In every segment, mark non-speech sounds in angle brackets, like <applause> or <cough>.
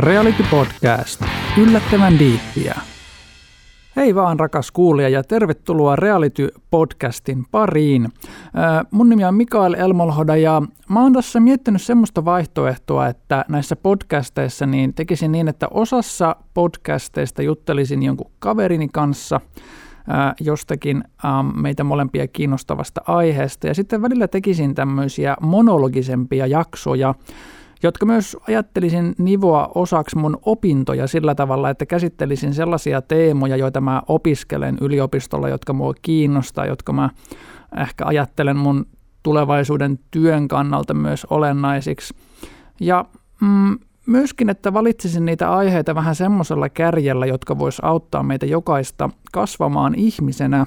Reality Podcast. Yllättävän diippiä. Hei vaan rakas kuulija ja tervetuloa Reality Podcastin pariin. mun nimi on Mikael Elmolhoda ja mä oon tässä miettinyt semmoista vaihtoehtoa, että näissä podcasteissa niin tekisin niin, että osassa podcasteista juttelisin jonkun kaverini kanssa jostakin meitä molempia kiinnostavasta aiheesta ja sitten välillä tekisin tämmöisiä monologisempia jaksoja, jotka myös ajattelisin nivoa osaksi mun opintoja sillä tavalla, että käsittelisin sellaisia teemoja, joita mä opiskelen yliopistolla, jotka mua kiinnostaa, jotka mä ehkä ajattelen mun tulevaisuuden työn kannalta myös olennaisiksi. Ja mm, myöskin, että valitsisin niitä aiheita vähän semmoisella kärjellä, jotka vois auttaa meitä jokaista kasvamaan ihmisenä,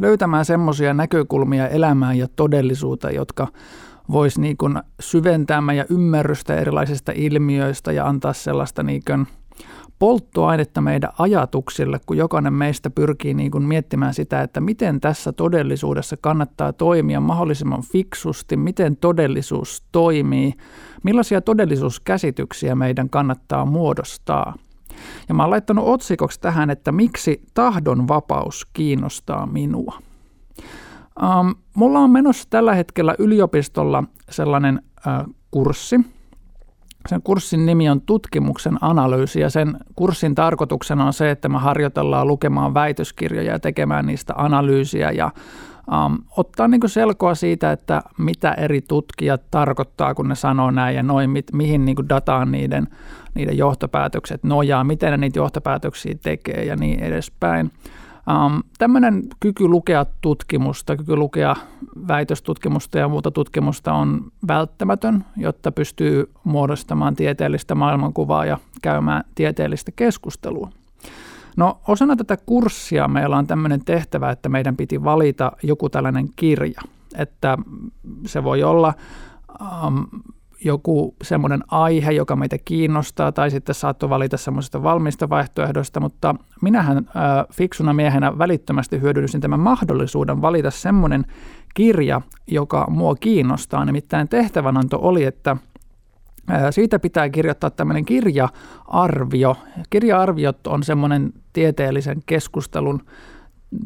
löytämään semmoisia näkökulmia elämään ja todellisuuteen, jotka voisi niin kuin syventää meidän ymmärrystä erilaisista ilmiöistä ja antaa sellaista niin kuin polttoainetta meidän ajatuksille, kun jokainen meistä pyrkii niin kuin miettimään sitä, että miten tässä todellisuudessa kannattaa toimia mahdollisimman fiksusti, miten todellisuus toimii, millaisia todellisuuskäsityksiä meidän kannattaa muodostaa. Ja mä oon laittanut otsikoksi tähän, että miksi tahdon vapaus kiinnostaa minua. Um, mulla on menossa tällä hetkellä yliopistolla sellainen uh, kurssi. Sen kurssin nimi on tutkimuksen analyysi ja sen kurssin tarkoituksena on se, että me harjoitellaan lukemaan väitöskirjoja ja tekemään niistä analyysiä ja um, ottaa niin selkoa siitä, että mitä eri tutkijat tarkoittaa, kun ne sanoo näin ja noin, mit, mihin niin dataan niiden, niiden johtopäätökset nojaa, miten ne niitä johtopäätöksiä tekee ja niin edespäin. Um, Tämmöinen kyky lukea tutkimusta, kyky lukea väitöstutkimusta ja muuta tutkimusta on välttämätön, jotta pystyy muodostamaan tieteellistä maailmankuvaa ja käymään tieteellistä keskustelua. No osana tätä kurssia meillä on tämmöinen tehtävä, että meidän piti valita joku tällainen kirja, että se voi olla um, joku semmoinen aihe, joka meitä kiinnostaa, tai sitten saattoi valita semmoisesta valmista vaihtoehdoista, mutta minähän äh, fiksuna miehenä välittömästi hyödynsin tämän mahdollisuuden valita semmoinen kirja, joka mua kiinnostaa. Nimittäin tehtävänanto oli, että siitä pitää kirjoittaa tämmöinen kirja-arvio. Kirja-arviot on semmoinen tieteellisen keskustelun,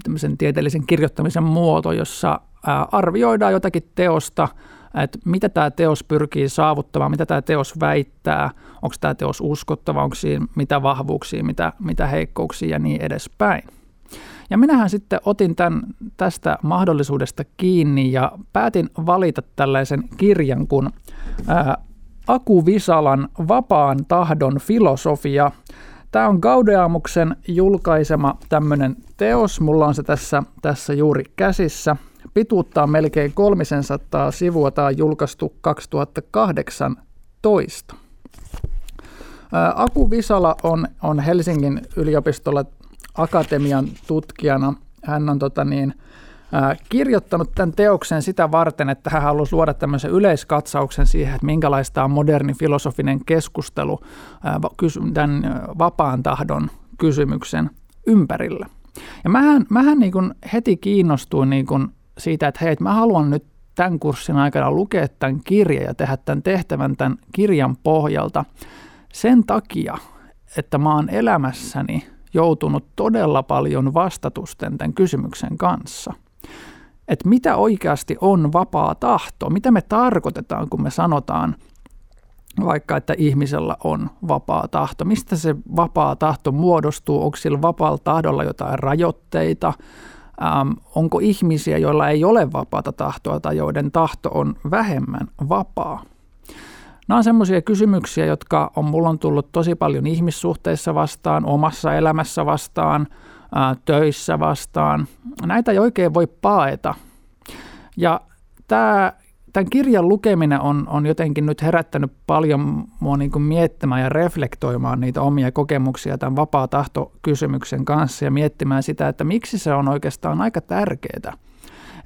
tämmöisen tieteellisen kirjoittamisen muoto, jossa arvioidaan jotakin teosta – että mitä tämä teos pyrkii saavuttamaan, mitä tämä teos väittää, onko tämä teos uskottava, onko siinä mitä vahvuuksia, mitä, mitä heikkouksia ja niin edespäin. Ja minähän sitten otin tämän, tästä mahdollisuudesta kiinni ja päätin valita tällaisen kirjan kuin ää, Aku Visalan Vapaan tahdon filosofia. Tämä on Gaudeamuksen julkaisema tämmöinen teos. Mulla on se tässä, tässä juuri käsissä – Pituutta on melkein 300 sivua. Tämä on julkaistu 2018. Aku Visala on, on Helsingin yliopistolla akatemian tutkijana. Hän on tota niin, kirjoittanut tämän teoksen sitä varten, että hän halusi luoda tämmöisen yleiskatsauksen siihen, että minkälaista on moderni filosofinen keskustelu tämän vapaan tahdon kysymyksen ympärillä. Ja mähän, mähän niin kuin heti kiinnostuin niin kuin siitä, että hei, että mä haluan nyt tämän kurssin aikana lukea tämän kirjan ja tehdä tämän tehtävän tämän kirjan pohjalta sen takia, että mä oon elämässäni joutunut todella paljon vastatusten tämän kysymyksen kanssa. Että mitä oikeasti on vapaa tahto? Mitä me tarkoitetaan, kun me sanotaan vaikka, että ihmisellä on vapaa tahto? Mistä se vapaa tahto muodostuu? Onko sillä vapaalla tahdolla jotain rajoitteita? Ähm, onko ihmisiä, joilla ei ole vapaata tahtoa tai joiden tahto on vähemmän vapaa? Nämä on semmoisia kysymyksiä, jotka on, mulla on tullut tosi paljon ihmissuhteissa vastaan, omassa elämässä vastaan, ää, töissä vastaan. Näitä ei oikein voi paeta. Ja tämä tämän kirjan lukeminen on, on jotenkin nyt herättänyt paljon mua niin kuin miettimään ja reflektoimaan niitä omia kokemuksia tämän vapaa kysymyksen kanssa ja miettimään sitä, että miksi se on oikeastaan aika tärkeää,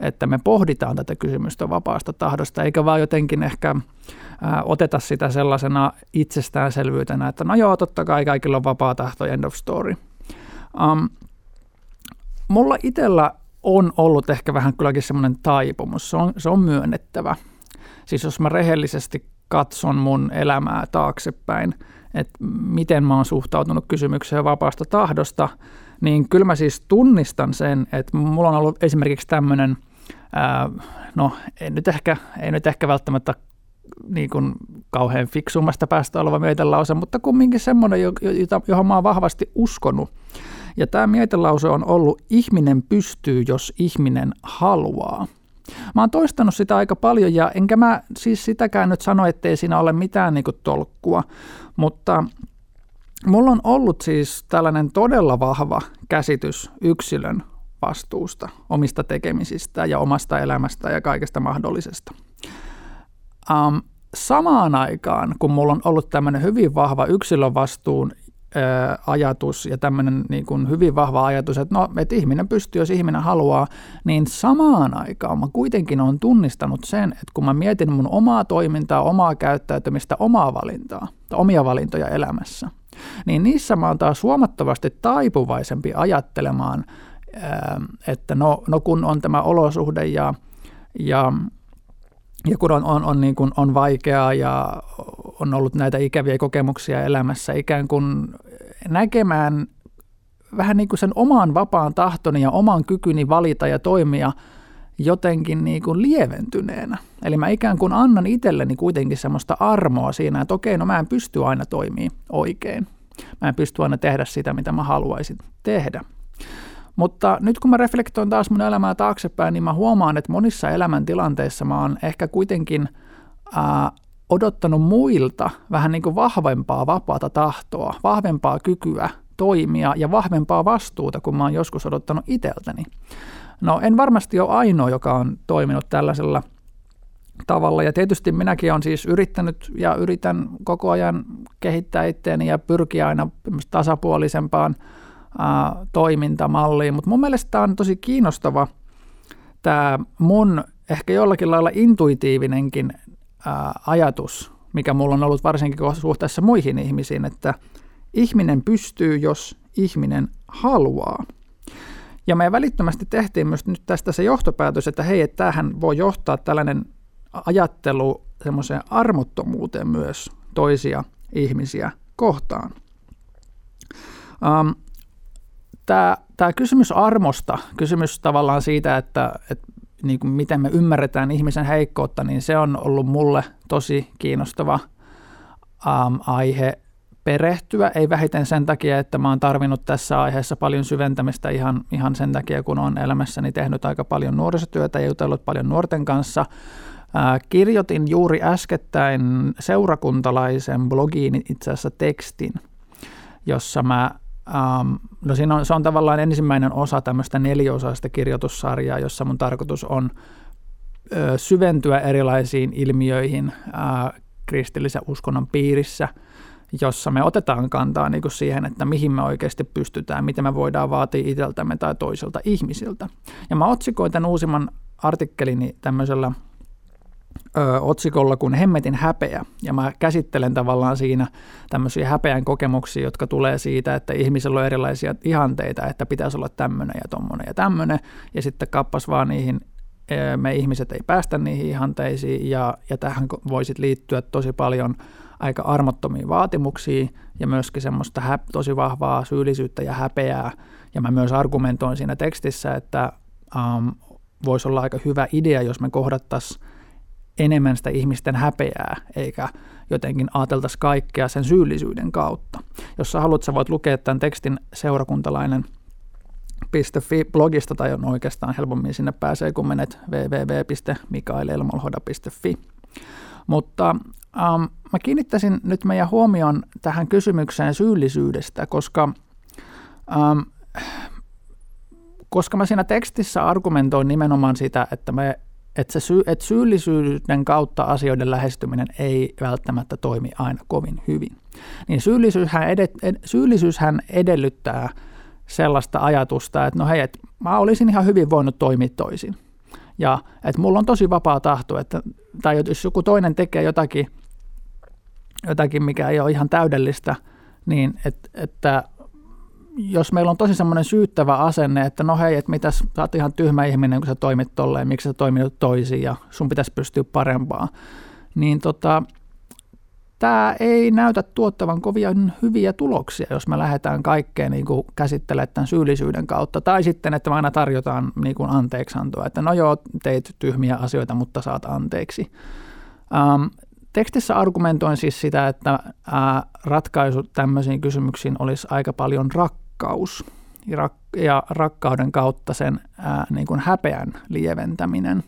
että me pohditaan tätä kysymystä vapaasta tahdosta, eikä vaan jotenkin ehkä ää, oteta sitä sellaisena itsestäänselvyytenä, että no joo, totta kai kaikilla on vapaa tahto, end of story. Um, mulla itsellä on ollut ehkä vähän kylläkin semmoinen taipumus, se on, se on myönnettävä. Siis jos mä rehellisesti katson mun elämää taaksepäin, että miten mä oon suhtautunut kysymykseen vapaasta tahdosta, niin kyllä mä siis tunnistan sen, että mulla on ollut esimerkiksi tämmöinen, no ei nyt ehkä, ei nyt ehkä välttämättä niin kuin kauhean fiksummasta päästä oleva mietelause, mutta kumminkin semmoinen, johon mä oon vahvasti uskonut. Ja tämä mietelause on ollut, ihminen pystyy, jos ihminen haluaa. Mä oon toistanut sitä aika paljon ja enkä mä siis sitäkään nyt sano, ettei siinä ole mitään niin tolkkua, mutta mulla on ollut siis tällainen todella vahva käsitys yksilön vastuusta, omista tekemisistä ja omasta elämästä ja kaikesta mahdollisesta. Um, samaan aikaan, kun mulla on ollut tämmöinen hyvin vahva yksilövastuun ajatus ja tämmöinen niin kuin hyvin vahva ajatus, että no, että ihminen pystyy, jos ihminen haluaa, niin samaan aikaan mä kuitenkin on tunnistanut sen, että kun mä mietin mun omaa toimintaa, omaa käyttäytymistä, omaa valintaa, omia valintoja elämässä, niin niissä mä oon taas huomattavasti taipuvaisempi ajattelemaan, että no, no kun on tämä olosuhde ja, ja ja kun on, on, on, niin kuin, on vaikeaa ja on ollut näitä ikäviä kokemuksia elämässä, ikään kuin näkemään vähän niin kuin sen oman vapaan tahtoni ja oman kykyni valita ja toimia jotenkin niin kuin lieventyneenä. Eli mä ikään kuin annan itselleni kuitenkin semmoista armoa siinä, että okei, no mä en pysty aina toimii oikein. Mä en pysty aina tehdä sitä, mitä mä haluaisin tehdä. Mutta nyt kun mä reflektoin taas mun elämää taaksepäin, niin mä huomaan, että monissa elämäntilanteissa mä oon ehkä kuitenkin ää, odottanut muilta vähän niin kuin vahvempaa vapaata tahtoa, vahvempaa kykyä toimia ja vahvempaa vastuuta, kun mä oon joskus odottanut iteltäni. No en varmasti ole ainoa, joka on toiminut tällaisella tavalla. Ja tietysti minäkin olen siis yrittänyt ja yritän koko ajan kehittää itseäni ja pyrkiä aina tasapuolisempaan – toimintamalliin, mutta mun mielestä tämä on tosi kiinnostava tämä mun ehkä jollakin lailla intuitiivinenkin ajatus, mikä mulla on ollut varsinkin suhteessa muihin ihmisiin, että ihminen pystyy, jos ihminen haluaa. Ja me välittömästi tehtiin myös nyt tästä se johtopäätös, että hei, että tämähän voi johtaa tällainen ajattelu semmoiseen armottomuuteen myös toisia ihmisiä kohtaan. Um, tämä, tämä kysymys armosta, kysymys tavallaan siitä, että, että niin kuin miten me ymmärretään ihmisen heikkoutta, niin se on ollut mulle tosi kiinnostava um, aihe perehtyä. Ei vähiten sen takia, että mä oon tarvinnut tässä aiheessa paljon syventämistä ihan, ihan sen takia, kun on elämässäni tehnyt aika paljon nuorisotyötä ja jutellut paljon nuorten kanssa. Äh, kirjoitin juuri äskettäin seurakuntalaisen blogiin itse asiassa tekstin, jossa mä Um, no siinä on, se on tavallaan ensimmäinen osa tämmöistä neliosaista kirjoitussarjaa, jossa mun tarkoitus on ö, syventyä erilaisiin ilmiöihin ö, kristillisen uskonnon piirissä, jossa me otetaan kantaa niin kuin siihen, että mihin me oikeasti pystytään, mitä me voidaan vaatia itseltämme tai toisilta ihmisiltä. Ja mä otsikoin tämän uusimman artikkelini tämmöisellä ö, otsikolla kuin Hemmetin häpeä. Ja mä käsittelen tavallaan siinä tämmöisiä häpeän kokemuksia, jotka tulee siitä, että ihmisellä on erilaisia ihanteita, että pitäisi olla tämmöinen ja tommonen ja tämmöinen. Ja sitten kappas vaan niihin, me ihmiset ei päästä niihin ihanteisiin ja, ja tähän voisi liittyä tosi paljon aika armottomia vaatimuksia ja myöskin semmoista hä- tosi vahvaa syyllisyyttä ja häpeää. Ja mä myös argumentoin siinä tekstissä, että um, voisi olla aika hyvä idea, jos me kohdattaisiin enemmän sitä ihmisten häpeää, eikä jotenkin ajateltaisi kaikkea sen syyllisyyden kautta. Jos sä haluat, sä voit lukea tämän tekstin seurakuntalainen blogista tai on oikeastaan helpommin sinne pääsee, kun menet www.mikaelelmolhoda.fi. Mutta ähm, mä kiinnittäisin nyt meidän huomioon tähän kysymykseen syyllisyydestä, koska, ähm, koska mä siinä tekstissä argumentoin nimenomaan sitä, että me että, se syy, että syyllisyyden kautta asioiden lähestyminen ei välttämättä toimi aina kovin hyvin. Niin syyllisyyshän, edet, ed, syyllisyyshän edellyttää sellaista ajatusta, että no hei, että mä olisin ihan hyvin voinut toimia toisin. Ja että mulla on tosi vapaa tahto, että, tai jos joku toinen tekee jotakin, jotakin mikä ei ole ihan täydellistä, niin et, että jos meillä on tosi semmoinen syyttävä asenne, että no hei, että mitäs, sä oot ihan tyhmä ihminen, kun sä toimit tolleen, miksi sä toimit toisin ja sun pitäisi pystyä parempaan, niin tota, tämä ei näytä tuottavan kovin hyviä tuloksia, jos me lähdetään kaikkeen niin kuin käsittelemään tämän syyllisyyden kautta. Tai sitten, että me aina tarjotaan niin kuin anteeksiantoa, että no joo, teit tyhmiä asioita, mutta saat anteeksi. Ähm, tekstissä argumentoin siis sitä, että äh, ratkaisu tämmöisiin kysymyksiin olisi aika paljon rakkaus ja, rak- ja rakkauden kautta sen äh, niin kuin häpeän lieventäminen.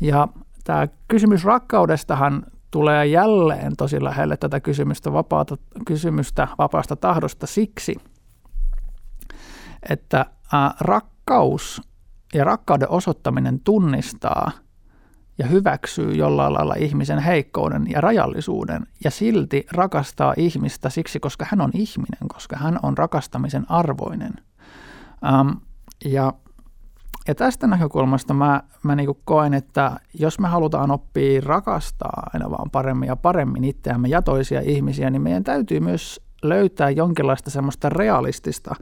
Ja tämä kysymys rakkaudestahan tulee jälleen tosi lähelle tätä kysymystä, vapaata, kysymystä vapaasta tahdosta siksi, että ää, rakkaus ja rakkauden osoittaminen tunnistaa ja hyväksyy jollain lailla ihmisen heikkouden ja rajallisuuden ja silti rakastaa ihmistä siksi, koska hän on ihminen, koska hän on rakastamisen arvoinen. Ähm, ja ja tästä näkökulmasta mä, mä niin koen, että jos me halutaan oppia rakastaa aina vaan paremmin ja paremmin itseämme ja toisia ihmisiä, niin meidän täytyy myös löytää jonkinlaista semmoista realistista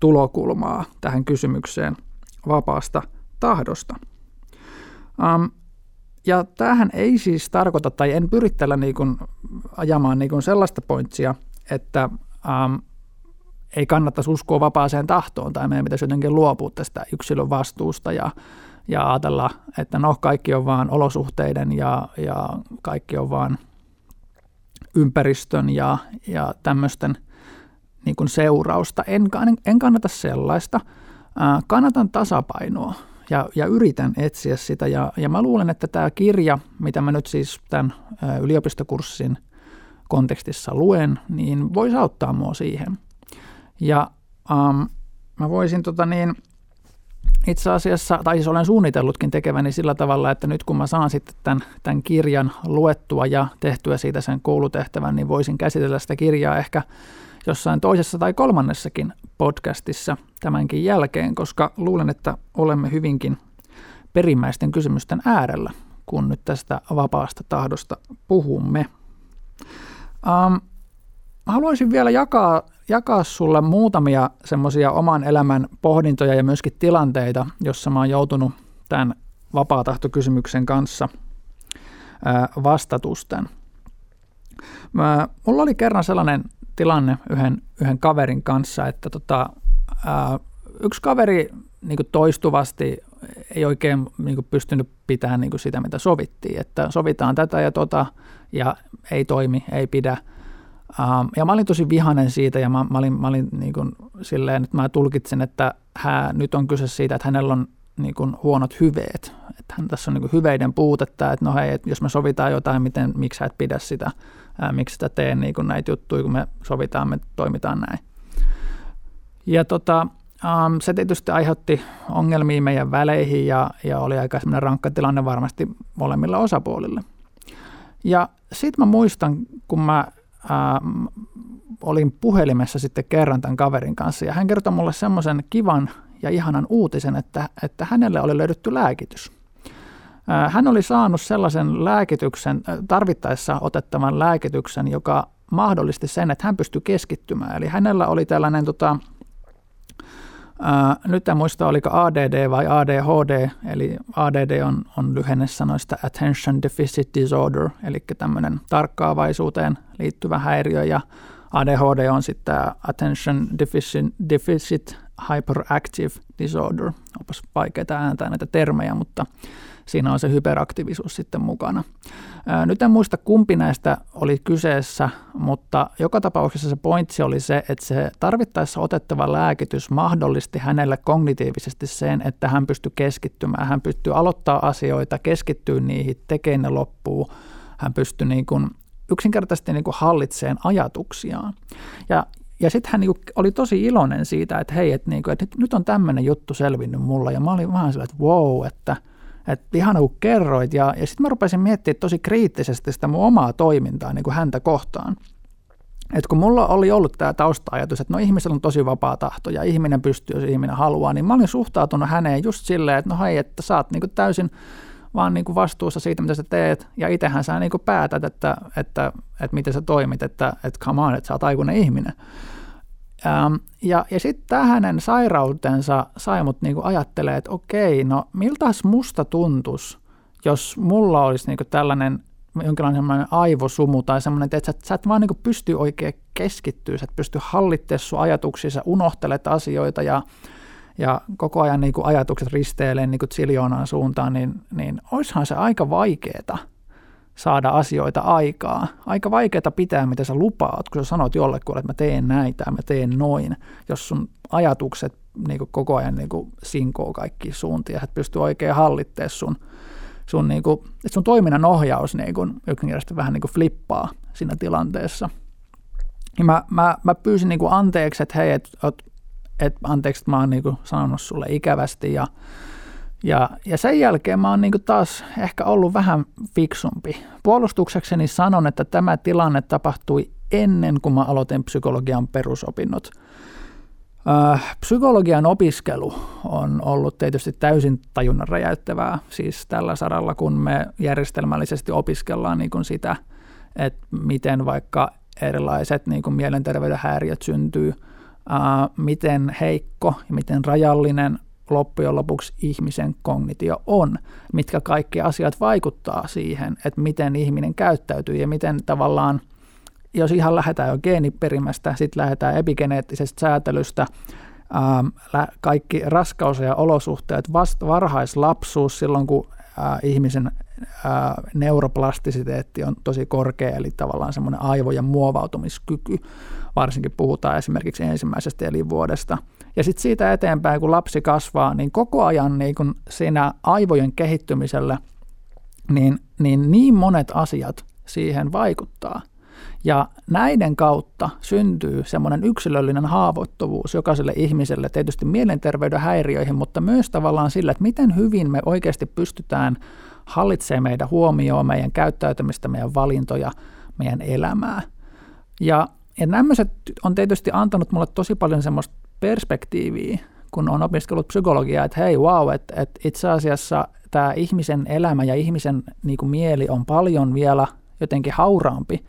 tulokulmaa tähän kysymykseen vapaasta tahdosta. Um, ja tämähän ei siis tarkoita, tai en pyri tällä niin kuin ajamaan niin kuin sellaista pointsia, että um, ei kannattaisi uskoa vapaaseen tahtoon tai meidän pitäisi jotenkin luopua tästä yksilön vastuusta ja, ja ajatella, että no kaikki on vaan olosuhteiden ja, ja kaikki on vaan ympäristön ja, ja tämmöisten niin kuin seurausta. En, en kannata sellaista. Ää, kannatan tasapainoa ja, ja yritän etsiä sitä. Ja, ja mä luulen, että tämä kirja, mitä mä nyt siis tämän yliopistokurssin kontekstissa luen, niin voisi auttaa mua siihen – ja um, mä voisin tota niin, itse asiassa, tai siis olen suunnitellutkin tekeväni sillä tavalla, että nyt kun mä saan sitten tämän, tämän kirjan luettua ja tehtyä siitä sen koulutehtävän, niin voisin käsitellä sitä kirjaa ehkä jossain toisessa tai kolmannessakin podcastissa tämänkin jälkeen, koska luulen, että olemme hyvinkin perimmäisten kysymysten äärellä, kun nyt tästä vapaasta tahdosta puhumme. Um, haluaisin vielä jakaa jakaa sulle muutamia semmoisia oman elämän pohdintoja ja myöskin tilanteita, jossa mä oon joutunut tämän vapaatahtokysymyksen kanssa vastatusten. Mä, mulla oli kerran sellainen tilanne yhden, yhden kaverin kanssa, että tota, ää, yksi kaveri niin toistuvasti ei oikein niin pystynyt pitämään niin sitä, mitä sovittiin, että sovitaan tätä ja tota, ja ei toimi, ei pidä – ja mä olin tosi vihanen siitä ja mä, mä olin, mä olin niin kuin silleen, että mä tulkitsin, että hän, nyt on kyse siitä, että hänellä on niin kuin huonot hyveet. Että hän, tässä on niin kuin hyveiden puutetta, että no hei, että jos me sovitaan jotain, miten, miksi sä et pidä sitä, ää, miksi sitä tee niin kuin näitä juttuja, kun me sovitaan, me toimitaan näin. Ja tota, um, se tietysti aiheutti ongelmia meidän väleihin ja, ja oli aika semmoinen rankka tilanne varmasti molemmilla osapuolilla. Ja sitten mä muistan, kun mä ää, olin puhelimessa sitten kerran tämän kaverin kanssa ja hän kertoi mulle semmoisen kivan ja ihanan uutisen, että, että hänelle oli löydetty lääkitys. Ää, hän oli saanut sellaisen lääkityksen, tarvittaessa otettavan lääkityksen, joka mahdollisti sen, että hän pystyi keskittymään. Eli hänellä oli tällainen tota, Uh, nyt en muista, oliko ADD vai ADHD, eli ADD on, on lyhenne sanoista Attention Deficit Disorder, eli tämmöinen tarkkaavaisuuteen liittyvä häiriö, ja ADHD on sitten Attention Deficit, Deficit Hyperactive Disorder. Onpas vaikeaa ääntää näitä termejä, mutta siinä on se hyperaktiivisuus sitten mukana. Nyt en muista kumpi näistä oli kyseessä, mutta joka tapauksessa se pointsi oli se, että se tarvittaessa otettava lääkitys mahdollisti hänelle kognitiivisesti sen, että hän pystyi keskittymään, hän pystyi aloittaa asioita, keskittyä niihin, tekemään ne loppuun, hän pystyi niin kuin yksinkertaisesti niin kuin hallitseen ajatuksiaan. Ja, ja sitten hän niin oli tosi iloinen siitä, että hei, että, niin kuin, että nyt on tämmöinen juttu selvinnyt mulla. Ja mä olin vähän sillä, että wow, että – että ihan kun kerroit. Ja, ja sitten mä rupesin miettimään tosi kriittisesti sitä mun omaa toimintaa niin kuin häntä kohtaan. Et kun mulla oli ollut tämä tausta-ajatus, että no ihmisellä on tosi vapaa tahto ja ihminen pystyy, jos ihminen haluaa, niin mä olin suhtautunut häneen just silleen, että no hei, että sä oot niin kuin täysin vaan niin kuin vastuussa siitä, mitä sä teet, ja itsehän sä niin kuin päätät, että, että, että miten sä toimit, että, että come on, että sä oot aikuinen ihminen. Ähm, ja ja sitten hänen sairautensa sai mut niinku ajattelemaan, että okei, no miltäs musta tuntus, jos mulla olisi niinku tällainen jonkinlainen aivosumu tai semmoinen, että sä, sä et vaan niin pysty oikein keskittyä, sä et pysty hallittemaan sun ajatuksia, sä unohtelet asioita ja, ja koko ajan niin ajatukset risteilee niin ziljoonaan suuntaan, niin, niin oishan se aika vaikeeta saada asioita aikaa. Aika vaikeaa pitää, mitä sä lupaat, kun sä sanot jollekulle, että mä teen näitä mä teen noin, jos sun ajatukset niin koko ajan niin sinkoo kaikki suuntia, että pystyy oikein hallittemaan sun – sun, niin kuin, että sun toiminnan ohjaus niin kuin, yksinkertaisesti vähän niin kuin flippaa siinä tilanteessa. Ja mä, mä, mä pyysin niin kuin anteeksi, että hei, että et, anteeksi, että mä oon niin kuin sanonut sulle ikävästi ja, ja, ja sen jälkeen mä oon niin taas ehkä ollut vähän fiksumpi. Puolustuksekseni sanon, että tämä tilanne tapahtui ennen kuin mä aloitin psykologian perusopinnot – Äh, psykologian opiskelu on ollut tietysti täysin tajunnan räjäyttävää siis tällä saralla, kun me järjestelmällisesti opiskellaan niin kuin sitä, että miten vaikka erilaiset niin kuin mielenterveyden häiriöt syntyy, äh, miten heikko ja miten rajallinen loppujen lopuksi ihmisen kognitio on, mitkä kaikki asiat vaikuttaa siihen, että miten ihminen käyttäytyy ja miten tavallaan – jos ihan lähdetään jo geeniperimästä, sitten lähdetään epigeneettisestä säätelystä, ähm, kaikki raskaus ja olosuhteet, vasta varhaislapsuus silloin, kun äh, ihmisen neuroplastisiteetti on tosi korkea, eli tavallaan semmoinen aivojen muovautumiskyky, varsinkin puhutaan esimerkiksi ensimmäisestä elinvuodesta. Ja sitten siitä eteenpäin, kun lapsi kasvaa, niin koko ajan niin kun siinä aivojen kehittymisellä niin, niin, niin monet asiat siihen vaikuttaa. Ja näiden kautta syntyy semmoinen yksilöllinen haavoittuvuus jokaiselle ihmiselle, tietysti mielenterveyden häiriöihin, mutta myös tavallaan sillä, että miten hyvin me oikeasti pystytään hallitsemaan meidän huomioon, meidän käyttäytymistä, meidän valintoja, meidän elämää. Ja, ja nämöiset on tietysti antanut mulle tosi paljon semmoista perspektiiviä, kun on opiskellut psykologiaa, että hei wow, että, että itse asiassa tämä ihmisen elämä ja ihmisen niin kuin mieli on paljon vielä jotenkin hauraampi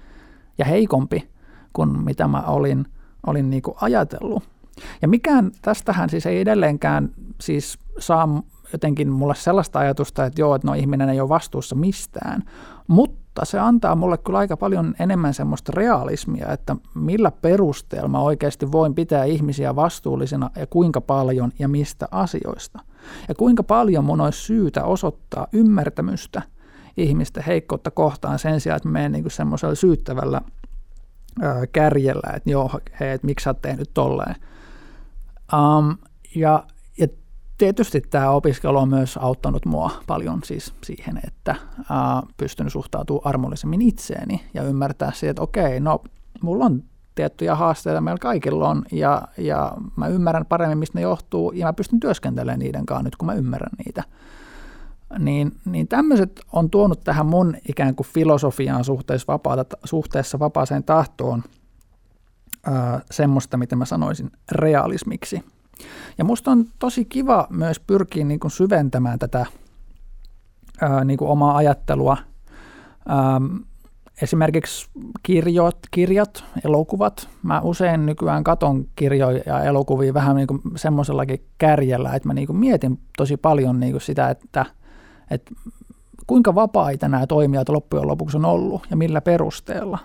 ja heikompi kuin mitä mä olin, olin niin kuin ajatellut. Ja mikään tästähän siis ei edelleenkään siis saa jotenkin mulle sellaista ajatusta, että joo, että no ihminen ei ole vastuussa mistään, mutta se antaa mulle kyllä aika paljon enemmän semmoista realismia, että millä perusteella mä oikeasti voin pitää ihmisiä vastuullisena ja kuinka paljon ja mistä asioista. Ja kuinka paljon mun olisi syytä osoittaa ymmärtämystä – ihmisten heikkoutta kohtaan sen sijaan, että me menen niin semmoisella syyttävällä kärjellä, että joo, hei, että miksi sä oot tehnyt tolleen. Um, ja tietysti tämä opiskelu on myös auttanut mua paljon siis siihen, että ää, pystyn suhtautumaan armollisemmin itseeni ja ymmärtää siitä, että okei, no mulla on tiettyjä haasteita meillä kaikilla on, ja, ja mä ymmärrän paremmin, mistä ne johtuu, ja mä pystyn työskentelemään niiden kanssa nyt, kun mä ymmärrän niitä niin, niin tämmöiset on tuonut tähän mun ikään kuin filosofiaan suhteessa, vapaata, suhteessa vapaaseen tahtoon ää, semmoista, mitä mä sanoisin, realismiksi. Ja musta on tosi kiva myös pyrkiä niin kuin syventämään tätä ää, niin kuin omaa ajattelua. Ää, esimerkiksi kirjot, kirjat, elokuvat. Mä usein nykyään katon kirjoja ja elokuvia vähän niin kuin semmoisellakin kärjellä, että mä niin kuin mietin tosi paljon niin kuin sitä, että – että kuinka vapaita nämä toimijat loppujen lopuksi on ollut ja millä perusteella.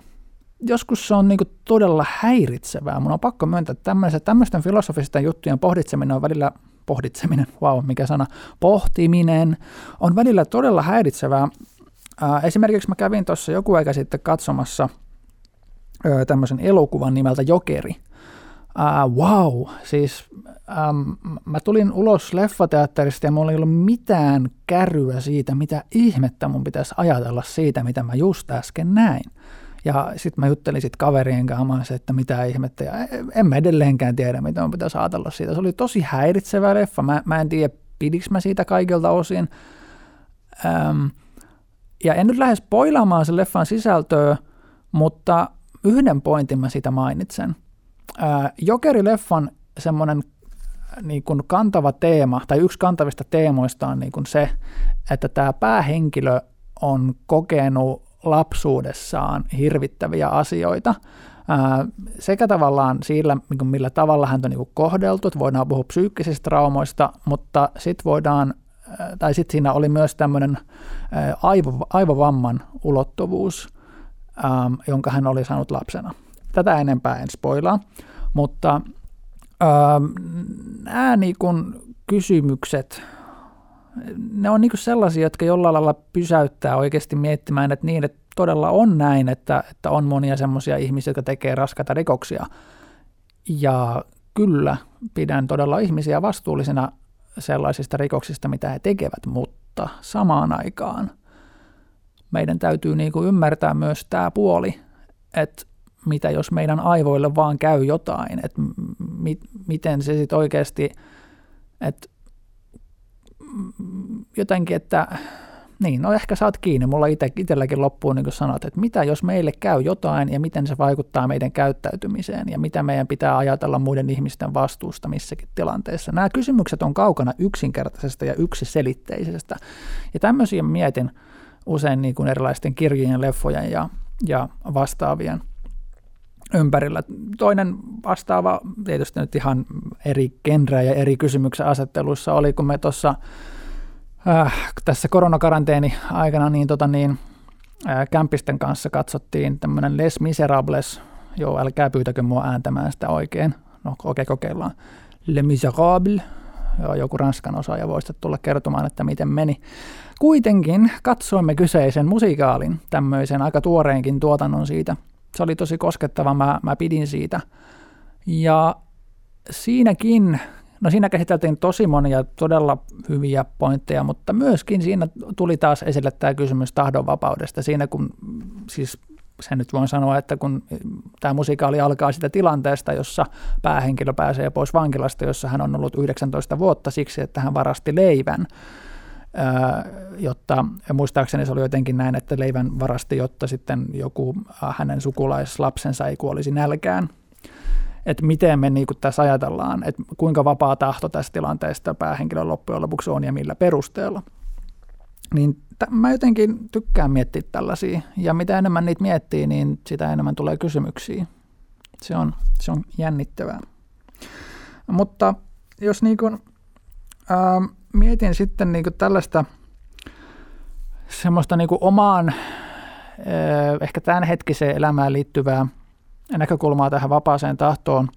Joskus se on niin todella häiritsevää. Mun on pakko myöntää, että tämmöisten filosofisten juttujen pohditseminen on välillä, pohditseminen, <laughs> wow, mikä sana, pohtiminen on välillä todella häiritsevää. Esimerkiksi mä kävin tuossa joku aika sitten katsomassa tämmöisen elokuvan nimeltä Jokeri – Uh, wow, siis um, mä tulin ulos leffateatterista ja mulla ei ollut mitään kärryä siitä, mitä ihmettä mun pitäisi ajatella siitä, mitä mä just äsken näin. Ja sitten mä juttelin sitten kaverien kanssa, että mitä ihmettä, ja en mä edelleenkään tiedä, mitä mun pitäisi ajatella siitä. Se oli tosi häiritsevä leffa, mä, mä en tiedä, pidikö mä siitä kaikilta osin. Um, ja en nyt lähde spoilaamaan sen leffan sisältöä, mutta yhden pointin mä siitä mainitsen – Jokeri-leffan semmoinen niin kuin kantava teema, tai yksi kantavista teemoista on niin kuin se, että tämä päähenkilö on kokenut lapsuudessaan hirvittäviä asioita, sekä tavallaan sillä, niin millä tavalla häntä on niin kuin kohdeltu, että voidaan puhua psyykkisistä traumoista, mutta sitten voidaan tai sitten siinä oli myös tämmöinen aivo, aivovamman ulottuvuus, jonka hän oli saanut lapsena. Tätä enempää en spoilaa, mutta nämä niin kysymykset, ne on niin sellaisia, jotka jollain lailla pysäyttää oikeasti miettimään, että niin, että todella on näin, että, että on monia semmoisia ihmisiä, jotka tekee raskaita rikoksia. Ja kyllä pidän todella ihmisiä vastuullisina sellaisista rikoksista, mitä he tekevät, mutta samaan aikaan meidän täytyy niin kuin ymmärtää myös tämä puoli, että mitä jos meidän aivoille vaan käy jotain, että mi- miten se sitten oikeasti, että jotenkin, että niin, no ehkä saat kiinni. Mulla itse, itselläkin loppuu, niin kuin sanot, että mitä jos meille käy jotain ja miten se vaikuttaa meidän käyttäytymiseen ja mitä meidän pitää ajatella muiden ihmisten vastuusta missäkin tilanteessa. Nämä kysymykset on kaukana yksinkertaisesta ja yksiselitteisestä. Ja tämmöisiä mietin usein niin kuin erilaisten kirjojen, leffojen ja, ja vastaavien ympärillä. Toinen vastaava, tietysti nyt ihan eri genreä ja eri kysymyksen asetteluissa oli, kun me tuossa äh, tässä koronakaranteeni aikana niin, tota niin, äh, kämpisten kanssa katsottiin tämmöinen Les Miserables, joo älkää pyytäkö mua ääntämään sitä oikein, no okei okay, kokeillaan, Le Miserable, joo, joku ranskan osaaja voisi tulla kertomaan, että miten meni. Kuitenkin katsoimme kyseisen musikaalin, tämmöisen aika tuoreenkin tuotannon siitä. Se oli tosi koskettava, mä, mä pidin siitä. Ja siinäkin No siinä käsiteltiin tosi monia todella hyviä pointteja, mutta myöskin siinä tuli taas esille tämä kysymys tahdonvapaudesta. Siinä kun, siis sen nyt voin sanoa, että kun tämä musikaali alkaa sitä tilanteesta, jossa päähenkilö pääsee pois vankilasta, jossa hän on ollut 19 vuotta siksi, että hän varasti leivän, jotta, muistaakseni se oli jotenkin näin, että leivän varasti, jotta sitten joku hänen sukulaislapsensa ei kuolisi nälkään että miten me niin tässä ajatellaan, että kuinka vapaa tahto tässä tilanteesta päähenkilön loppujen lopuksi on ja millä perusteella. Niin t- mä jotenkin tykkään miettiä tällaisia, ja mitä enemmän niitä miettii, niin sitä enemmän tulee kysymyksiä. Se on, se on jännittävää. Mutta jos niin kuin, ää, mietin sitten niin tällaista semmoista niin omaan, ää, ehkä tämänhetkiseen elämään liittyvää näkökulmaa tähän vapaaseen tahtoon,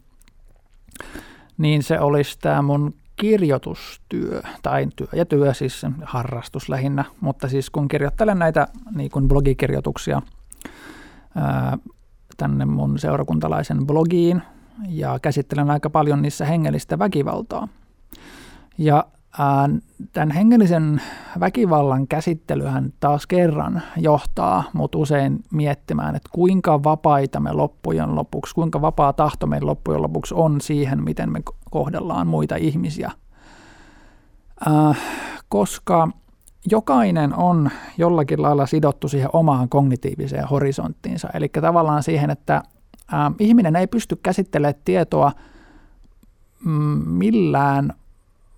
niin se olisi tämä mun kirjoitustyö, tai työ ja työ, siis harrastus lähinnä, mutta siis kun kirjoittelen näitä niin kuin blogikirjoituksia tänne mun seurakuntalaisen blogiin, ja käsittelen aika paljon niissä hengellistä väkivaltaa. Ja Tämän hengellisen väkivallan käsittelyhän taas kerran johtaa mut usein miettimään, että kuinka vapaita me loppujen lopuksi, kuinka vapaa tahto meidän loppujen lopuksi on siihen, miten me kohdellaan muita ihmisiä. koska jokainen on jollakin lailla sidottu siihen omaan kognitiiviseen horisonttiinsa, eli tavallaan siihen, että ihminen ei pysty käsittelemään tietoa mm, millään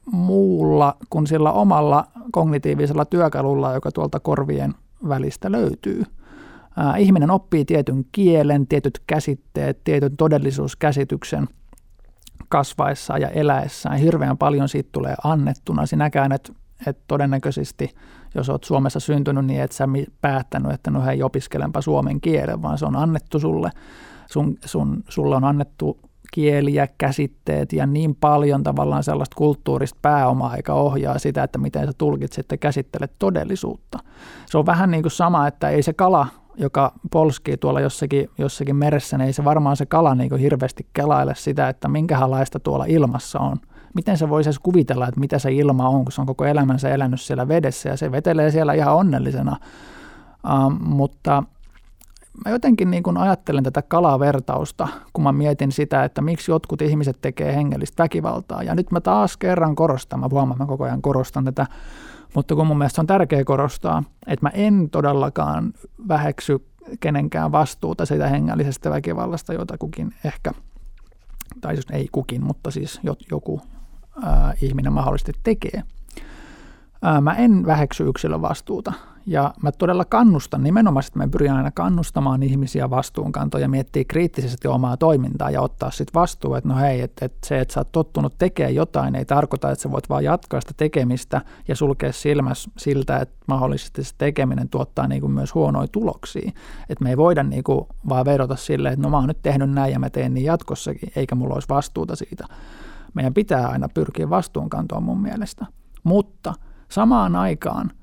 muulla kuin sillä omalla kognitiivisella työkalulla, joka tuolta korvien välistä löytyy. Ihminen oppii tietyn kielen, tietyt käsitteet, tietyn todellisuuskäsityksen kasvaessaan ja eläessään. Hirveän paljon siitä tulee annettuna. Sinäkään, että et todennäköisesti, jos olet Suomessa syntynyt, niin et sä päättänyt, että no hei, opiskelenpa suomen kielen, vaan se on annettu sulle. Sun, sun, sulle on annettu kieli ja käsitteet ja niin paljon tavallaan sellaista kulttuurista pääomaa, eikä ohjaa sitä, että miten sä tulkitset ja käsittelet todellisuutta. Se on vähän niin kuin sama, että ei se kala, joka polskii tuolla jossakin, jossakin meressä, niin ei se varmaan se kala niin hirveästi kelaile sitä, että minkälaista tuolla ilmassa on. Miten se voisi kuvitella, että mitä se ilma on, kun se on koko elämänsä elänyt siellä vedessä ja se vetelee siellä ihan onnellisena. Uh, mutta mä jotenkin niin kuin ajattelen tätä kalavertausta, kun mä mietin sitä, että miksi jotkut ihmiset tekee hengellistä väkivaltaa. Ja nyt mä taas kerran korostan, mä huomaan, mä koko ajan korostan tätä, mutta kun mun mielestä on tärkeää korostaa, että mä en todellakaan väheksy kenenkään vastuuta siitä hengellisestä väkivallasta, jota kukin ehkä, tai jos ei kukin, mutta siis joku ää, ihminen mahdollisesti tekee. Ää, mä en väheksy yksilön vastuuta Ja mä todella kannustan, nimenomaan että mä pyrin aina kannustamaan ihmisiä vastuunkantoon ja miettiä kriittisesti omaa toimintaa ja ottaa sitten vastuu, että no hei, että, että se, että sä oot tottunut tekemään jotain, ei tarkoita, että sä voit vaan jatkaa sitä tekemistä ja sulkea silmäs siltä, että mahdollisesti se tekeminen tuottaa niin kuin myös huonoja tuloksia. Että me ei voida niin kuin vaan vedota silleen, että no mä oon nyt tehnyt näin ja mä teen niin jatkossakin, eikä mulla olisi vastuuta siitä. Meidän pitää aina pyrkiä vastuunkantoon mun mielestä. Mutta samaan aikaan –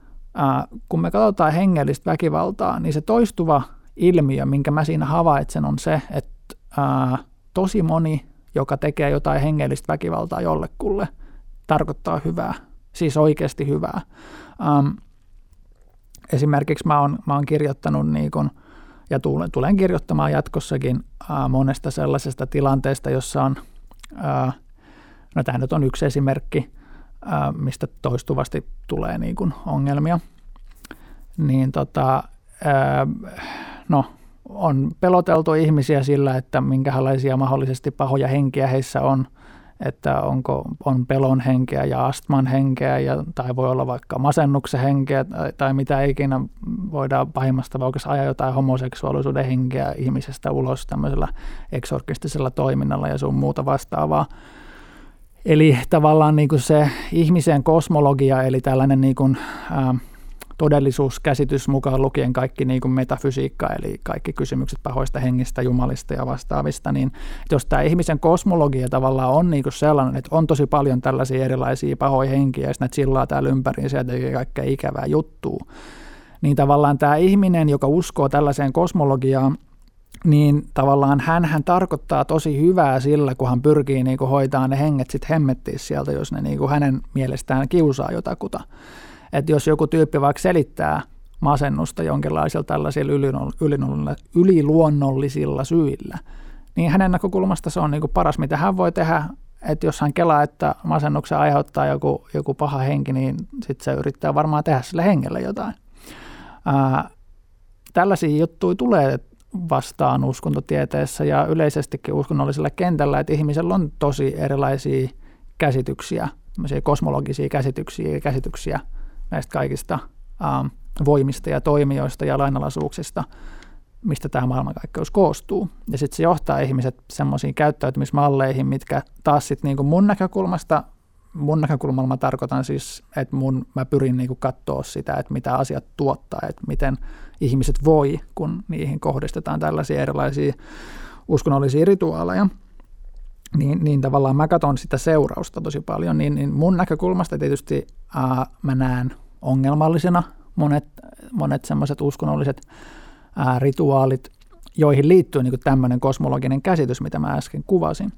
kun me katsotaan hengellistä väkivaltaa, niin se toistuva ilmiö, minkä mä siinä havaitsen, on se, että tosi moni, joka tekee jotain hengellistä väkivaltaa jollekulle, tarkoittaa hyvää, siis oikeasti hyvää. Esimerkiksi mä oon, mä oon kirjoittanut niin kun, ja tulen, tulen kirjoittamaan jatkossakin monesta sellaisesta tilanteesta, jossa on, no tämä nyt on yksi esimerkki, mistä toistuvasti tulee niin kuin ongelmia, niin tota, no, on peloteltu ihmisiä sillä, että minkälaisia mahdollisesti pahoja henkiä heissä on, että onko on pelon henkeä ja astman henkeä ja, tai voi olla vaikka masennuksen henkeä tai, tai mitä ikinä voidaan pahimmasta vaikka ajaa jotain homoseksuaalisuuden henkeä ihmisestä ulos tämmöisellä eksorkistisella toiminnalla ja sun muuta vastaavaa. Eli tavallaan niin kuin se ihmisen kosmologia, eli tällainen niin kuin, ä, todellisuuskäsitys mukaan lukien kaikki niin kuin metafysiikka, eli kaikki kysymykset pahoista hengistä, jumalista ja vastaavista, niin jos tämä ihmisen kosmologia tavallaan on niin kuin sellainen, että on tosi paljon tällaisia erilaisia pahoja henkiä, ja sitten chillaa täällä ympäri ja tekee kaikkea ikävää juttua, niin tavallaan tämä ihminen, joka uskoo tällaiseen kosmologiaan, niin tavallaan hän, hän tarkoittaa tosi hyvää sillä, kun hän pyrkii niin kuin hoitaa ne henget sitten hemmettiin sieltä, jos ne niin kuin hänen mielestään kiusaa jotakuta. Että jos joku tyyppi vaikka selittää masennusta jonkinlaisilla tällaisilla yliluonnollisilla syillä, niin hänen näkökulmasta se on niin kuin paras, mitä hän voi tehdä. Että jos hän kelaa, että masennuksen aiheuttaa joku, joku paha henki, niin sitten se yrittää varmaan tehdä sille hengelle jotain. Ää, tällaisia juttuja tulee vastaan uskontotieteessä ja yleisestikin uskonnollisella kentällä, että ihmisellä on tosi erilaisia käsityksiä, kosmologisia käsityksiä ja käsityksiä näistä kaikista ähm, voimista ja toimijoista ja lainalaisuuksista, mistä tämä maailmankaikkeus koostuu. Ja sitten se johtaa ihmiset semmoisiin käyttäytymismalleihin, mitkä taas sitten niin mun näkökulmasta, mun näkökulmalla mä tarkoitan siis, että mun, mä pyrin niin katsoa sitä, että mitä asiat tuottaa, että miten ihmiset voi, kun niihin kohdistetaan tällaisia erilaisia uskonnollisia rituaaleja, niin, niin tavallaan mä katson sitä seurausta tosi paljon, niin, niin mun näkökulmasta tietysti ää, mä näen ongelmallisena monet, monet semmoiset uskonnolliset ää, rituaalit, joihin liittyy niin tämmöinen kosmologinen käsitys, mitä mä äsken kuvasin.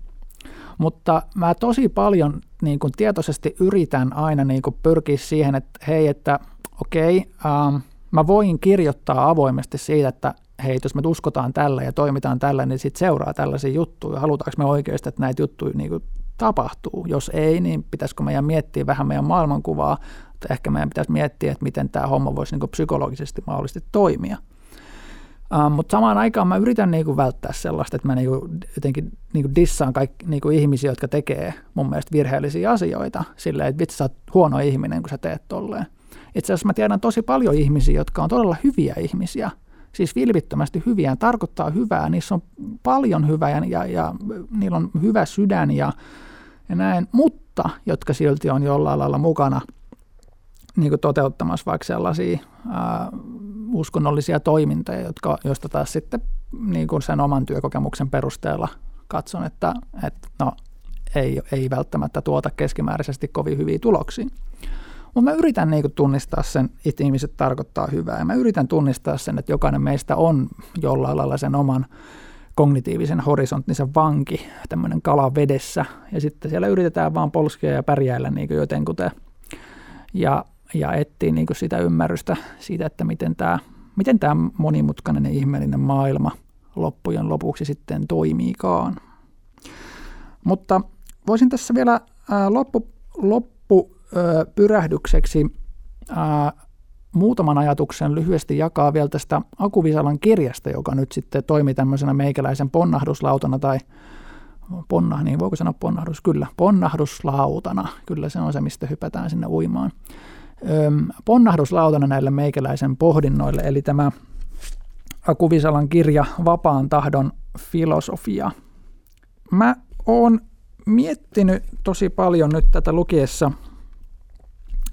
Mutta mä tosi paljon niin kuin tietoisesti yritän aina niin kuin pyrkiä siihen, että hei, että okei, ähm, mä voin kirjoittaa avoimesti siitä, että hei, jos me uskotaan tällä ja toimitaan tällä, niin sitten seuraa tällaisia juttuja. Halutaanko me oikeasti, että näitä juttuja niin kuin tapahtuu? Jos ei, niin pitäisikö meidän miettiä vähän meidän maailmankuvaa, että ehkä meidän pitäisi miettiä, että miten tämä homma voisi niin kuin psykologisesti mahdollisesti toimia. Uh, mutta samaan aikaan mä yritän niinku välttää sellaista, että mä niinku jotenkin niinku dissaan kaikki niinku ihmisiä, jotka tekee mun mielestä virheellisiä asioita. Silleen, että vitsi sä oot huono ihminen, kun sä teet tolleen. Itse asiassa mä tiedän tosi paljon ihmisiä, jotka on todella hyviä ihmisiä, siis vilpittömästi hyviä, tarkoittaa hyvää, niissä on paljon hyvää ja, ja, ja niillä on hyvä sydän ja, ja näin, mutta jotka silti on jollain lailla mukana niin kuin toteuttamassa vaikka sellaisia ää, uskonnollisia toimintoja, jotka, joista taas sitten niin kuin sen oman työkokemuksen perusteella katson, että, että no, ei, ei välttämättä tuota keskimääräisesti kovin hyviä tuloksia. Mutta mä yritän niin kuin, tunnistaa sen, että ihmiset tarkoittaa hyvää. Ja mä yritän tunnistaa sen, että jokainen meistä on jollain lailla sen oman kognitiivisen horisonttinsa vanki, tämmöinen kala vedessä. Ja sitten siellä yritetään vaan polskia ja pärjäillä niin jotenkuten. Ja, ja etsiä niin sitä ymmärrystä siitä, että miten tämä, miten tämä monimutkainen ja ihmeellinen maailma loppujen lopuksi sitten toimiikaan. Mutta voisin tässä vielä loppu, loppu pyrähdykseksi ää, muutaman ajatuksen lyhyesti jakaa vielä tästä Akuvisalan kirjasta, joka nyt sitten toimii tämmöisenä meikäläisen ponnahduslautana tai ponna, niin voiko sanoa ponnahdus? Kyllä, ponnahduslautana. Kyllä se on se, mistä hypätään sinne uimaan. Ponnahduslautana näille meikäläisen pohdinnoille, eli tämä Akuvisalan kirja Vapaan tahdon filosofia. Mä oon miettinyt tosi paljon nyt tätä lukiessa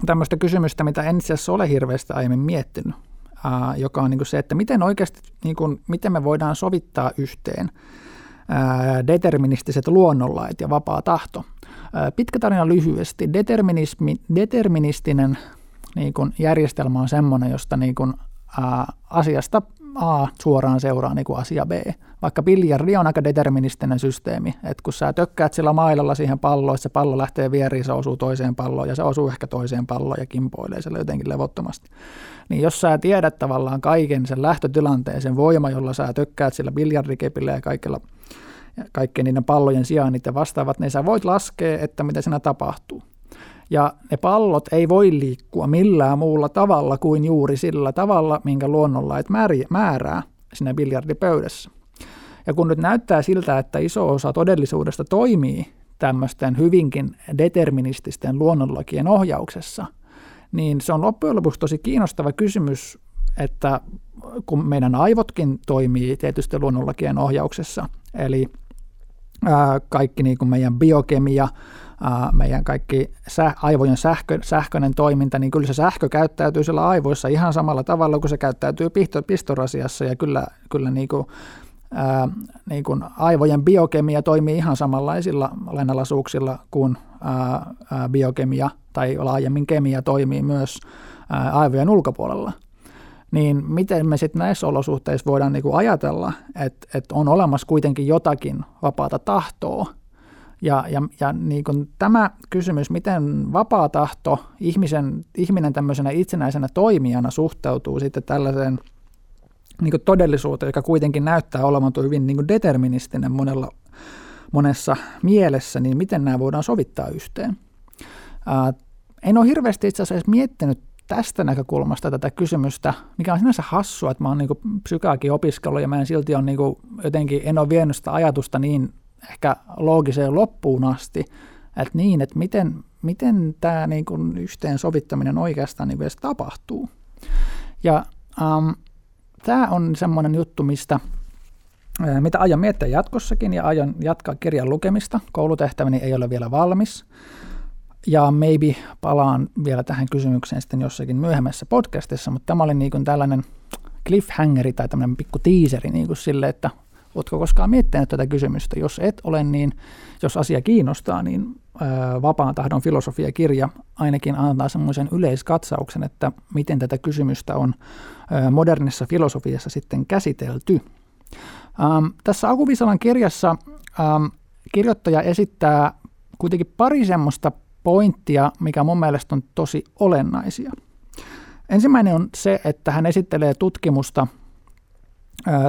tämmöistä kysymystä, mitä en itse asiassa ole hirveästi aiemmin miettinyt, ää, joka on niin se, että miten oikeasti, niin kuin, miten me voidaan sovittaa yhteen ää, deterministiset luonnonlait ja vapaa tahto. Ää, pitkä tarina lyhyesti. Determinismi, deterministinen niin kuin järjestelmä on semmoinen, josta niin kuin, ää, asiasta A suoraan seuraa niin kuin asia B. Vaikka biljardi on aika deterministinen systeemi, että kun sä tökkäät sillä mailalla siihen palloon, että se pallo lähtee vieriin, se osuu toiseen palloon ja se osuu ehkä toiseen palloon ja kimpoilee sillä jotenkin levottomasti. Niin jos sä tiedät tavallaan kaiken sen lähtötilanteen, sen voima, jolla sä tökkäät sillä biljardikepillä ja kaikilla kaikkien niiden pallojen sijaan niiden vastaavat, niin sä voit laskea, että mitä siinä tapahtuu. Ja ne pallot ei voi liikkua millään muulla tavalla kuin juuri sillä tavalla, minkä luonnonlait määrää siinä biljardipöydässä. Ja kun nyt näyttää siltä, että iso osa todellisuudesta toimii tämmöisten hyvinkin determinististen luonnonlakien ohjauksessa, niin se on loppujen lopuksi tosi kiinnostava kysymys, että kun meidän aivotkin toimii tietysti luonnonlakien ohjauksessa, eli ää, kaikki niin kuin meidän biokemia, meidän kaikki sä, aivojen sähkö, sähköinen toiminta, niin kyllä se sähkö käyttäytyy siellä aivoissa ihan samalla tavalla kuin se käyttäytyy pistorasiassa ja kyllä, kyllä niin kuin, ää, niin kuin aivojen biokemia toimii ihan samanlaisilla lainalaisuuksilla kuin ää, ää, biokemia tai laajemmin kemia toimii myös ää, aivojen ulkopuolella. Niin miten me sitten näissä olosuhteissa voidaan niin kuin ajatella, että, että on olemassa kuitenkin jotakin vapaata tahtoa, ja, ja, ja niin kuin tämä kysymys, miten vapaa tahto, ihmisen, ihminen tämmöisenä itsenäisenä toimijana suhteutuu sitten tällaiseen niin kuin todellisuuteen, joka kuitenkin näyttää olevan hyvin niin kuin deterministinen monella, monessa mielessä, niin miten nämä voidaan sovittaa yhteen. Ää, en ole hirveästi itse asiassa miettinyt tästä näkökulmasta tätä kysymystä, mikä on sinänsä hassua, että mä oon niin psykaakin opiskellut ja mä en silti on niin jotenkin, en ole vienyt sitä ajatusta niin ehkä loogiseen loppuun asti, että niin, että miten, miten tämä niin kuin yhteensovittaminen oikeastaan niin edes tapahtuu. Ja ähm, tämä on semmoinen juttu, mistä äh, mitä aion miettiä jatkossakin ja aion jatkaa kirjan lukemista. Koulutehtäväni ei ole vielä valmis. Ja maybe palaan vielä tähän kysymykseen sitten jossakin myöhemmässä podcastissa, mutta tämä oli niin kuin tällainen cliffhangeri tai tämmöinen pikku teaseri niin sille, että Oletko koskaan miettinyt tätä kysymystä? Jos et ole, niin jos asia kiinnostaa, niin Vapaan tahdon filosofiakirja ainakin antaa semmoisen yleiskatsauksen, että miten tätä kysymystä on modernissa filosofiassa sitten käsitelty. Ähm, tässä Akuvisalan kirjassa ähm, kirjoittaja esittää kuitenkin pari semmoista pointtia, mikä mun mielestä on tosi olennaisia. Ensimmäinen on se, että hän esittelee tutkimusta –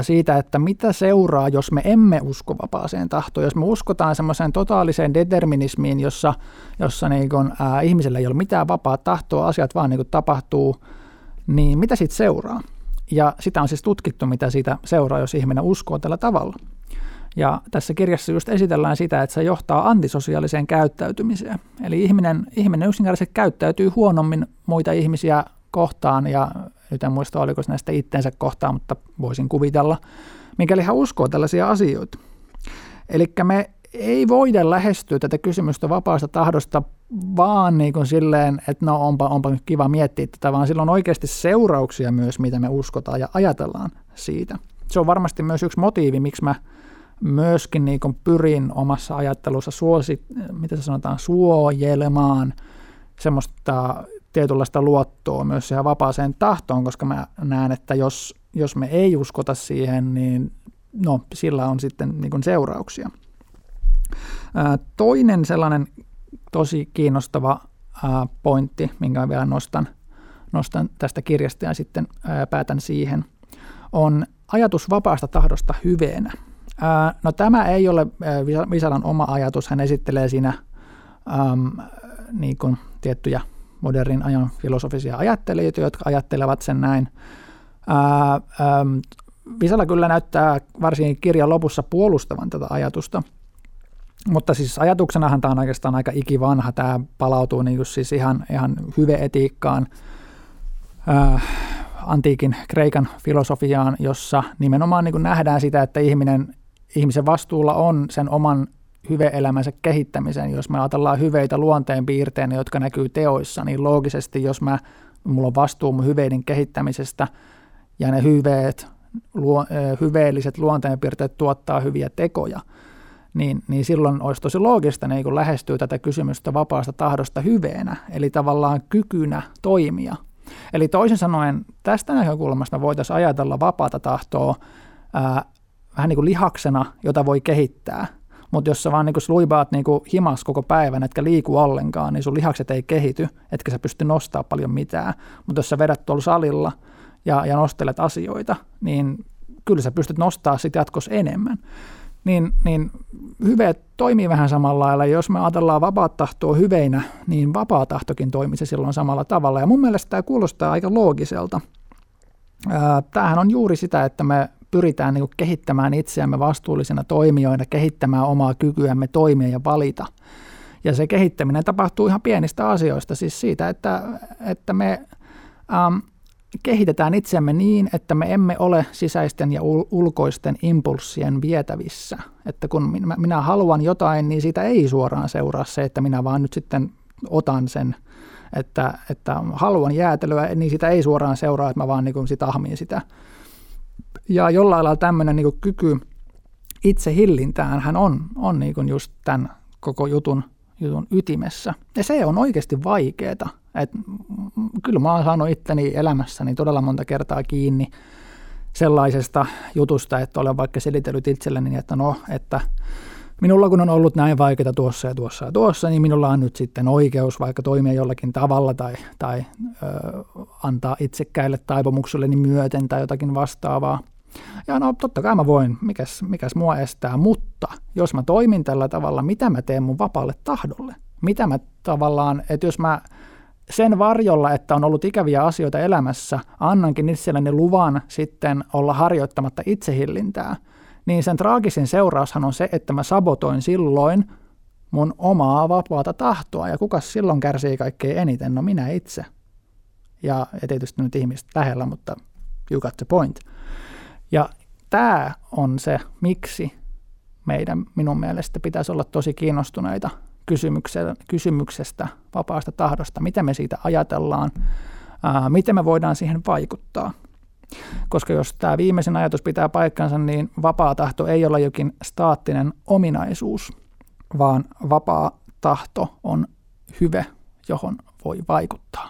siitä, että mitä seuraa, jos me emme usko vapaaseen tahtoon. Jos me uskotaan semmoiseen totaaliseen determinismiin, jossa, jossa niin kun, ää, ihmisellä ei ole mitään vapaa tahtoa, asiat vaan niin tapahtuu, niin mitä siitä seuraa? Ja sitä on siis tutkittu, mitä siitä seuraa, jos ihminen uskoo tällä tavalla. Ja tässä kirjassa just esitellään sitä, että se johtaa antisosiaaliseen käyttäytymiseen. Eli ihminen, ihminen yksinkertaisesti käyttäytyy huonommin muita ihmisiä kohtaan ja nyt en muista oliko se näistä itsensä kohtaan, mutta voisin kuvitella, mikäli hän uskoo tällaisia asioita. Eli me ei voida lähestyä tätä kysymystä vapaasta tahdosta vaan niin kuin silleen, että no onpa, onpa nyt kiva miettiä tätä, vaan sillä on oikeasti seurauksia myös, mitä me uskotaan ja ajatellaan siitä. Se on varmasti myös yksi motiivi, miksi mä myöskin niin kuin pyrin omassa ajattelussa suosi, mitä se sanotaan, suojelemaan semmoista tietynlaista luottoa myös siihen vapaaseen tahtoon, koska mä näen, että jos, jos me ei uskota siihen, niin no, sillä on sitten niin kuin seurauksia. Toinen sellainen tosi kiinnostava pointti, minkä vielä nostan, nostan tästä kirjasta ja sitten ää, päätän siihen, on ajatus vapaasta tahdosta hyveenä. No tämä ei ole Visalan oma ajatus, hän esittelee siinä niin kuin tiettyjä modernin ajan filosofisia ajattelijoita, jotka ajattelevat sen näin. Ää, Visala kyllä näyttää varsinkin kirjan lopussa puolustavan tätä ajatusta. mutta siis ajatuksenahan tämä on oikeastaan aika ikivanha. Tämä palautuu niin siis ihan, ihan hyveetiikkaan, antiikin Kreikan filosofiaan, jossa nimenomaan niin nähdään sitä, että ihminen, ihmisen vastuulla on sen oman hyveelämänsä kehittämisen. Jos me ajatellaan hyveitä luonteen piirteinä, jotka näkyy teoissa, niin loogisesti, jos mä, mulla on vastuu mun hyveiden kehittämisestä ja ne hyveet, luo, hyveelliset luonteenpiirteet tuottaa hyviä tekoja, niin, niin silloin olisi tosi loogista niin kun tätä kysymystä vapaasta tahdosta hyveenä, eli tavallaan kykynä toimia. Eli toisin sanoen tästä näkökulmasta voitaisiin ajatella vapaata tahtoa ää, vähän niin kuin lihaksena, jota voi kehittää – mutta jos sä vaan niinku sluibaat niinku himas koko päivän, etkä liiku ollenkaan, niin sun lihakset ei kehity, etkä sä pysty nostaa paljon mitään. Mutta jos sä vedät tuolla salilla ja, ja nostelet asioita, niin kyllä sä pystyt nostaa sitä jatkossa enemmän. Niin, niin hyve toimii vähän samalla lailla. Jos me ajatellaan vapaa tahtoa hyveinä, niin vapaa tahtokin toimisi silloin samalla tavalla. Ja mun mielestä tämä kuulostaa aika loogiselta. Tämähän on juuri sitä, että me pyritään niin kehittämään itseämme vastuullisena toimijoina, kehittämään omaa kykyämme toimia ja valita. Ja se kehittäminen tapahtuu ihan pienistä asioista, siis siitä, että, että me ähm, kehitetään itseämme niin, että me emme ole sisäisten ja ulkoisten impulssien vietävissä. Että kun minä, minä haluan jotain, niin siitä ei suoraan seuraa se, että minä vaan nyt sitten otan sen, että, että haluan jäätelyä, niin sitä ei suoraan seuraa, että mä vaan niin sitä ahmin sitä ja jollain lailla tämmöinen niin kyky itse hillintään hän on, on niin just tämän koko jutun, jutun ytimessä. Ja se on oikeasti vaikeaa. Et, kyllä mä oon saanut itteni elämässäni todella monta kertaa kiinni sellaisesta jutusta, että olen vaikka selitellyt itselleni, että no, että minulla kun on ollut näin vaikeaa tuossa ja tuossa ja tuossa, niin minulla on nyt sitten oikeus vaikka toimia jollakin tavalla tai, tai ö, antaa itsekkäille taipumukselleni myöten tai jotakin vastaavaa. Ja no totta kai mä voin, mikäs, mikäs mua estää, mutta jos mä toimin tällä tavalla, mitä mä teen mun vapaalle tahdolle? Mitä mä tavallaan, että jos mä sen varjolla, että on ollut ikäviä asioita elämässä, annankin itselleni luvan sitten olla harjoittamatta itsehillintää, niin sen traagisin seuraushan on se, että mä sabotoin silloin mun omaa vapaata tahtoa. Ja kuka silloin kärsii kaikkein eniten? No minä itse. Ja, ja tietysti nyt ihmiset lähellä, mutta you got the point. Ja tämä on se, miksi meidän minun mielestä pitäisi olla tosi kiinnostuneita kysymyksestä, vapaasta tahdosta, miten me siitä ajatellaan, ää, miten me voidaan siihen vaikuttaa. Koska jos tämä viimeisin ajatus pitää paikkansa, niin vapaa tahto ei ole jokin staattinen ominaisuus, vaan vapaa tahto on hyve, johon voi vaikuttaa.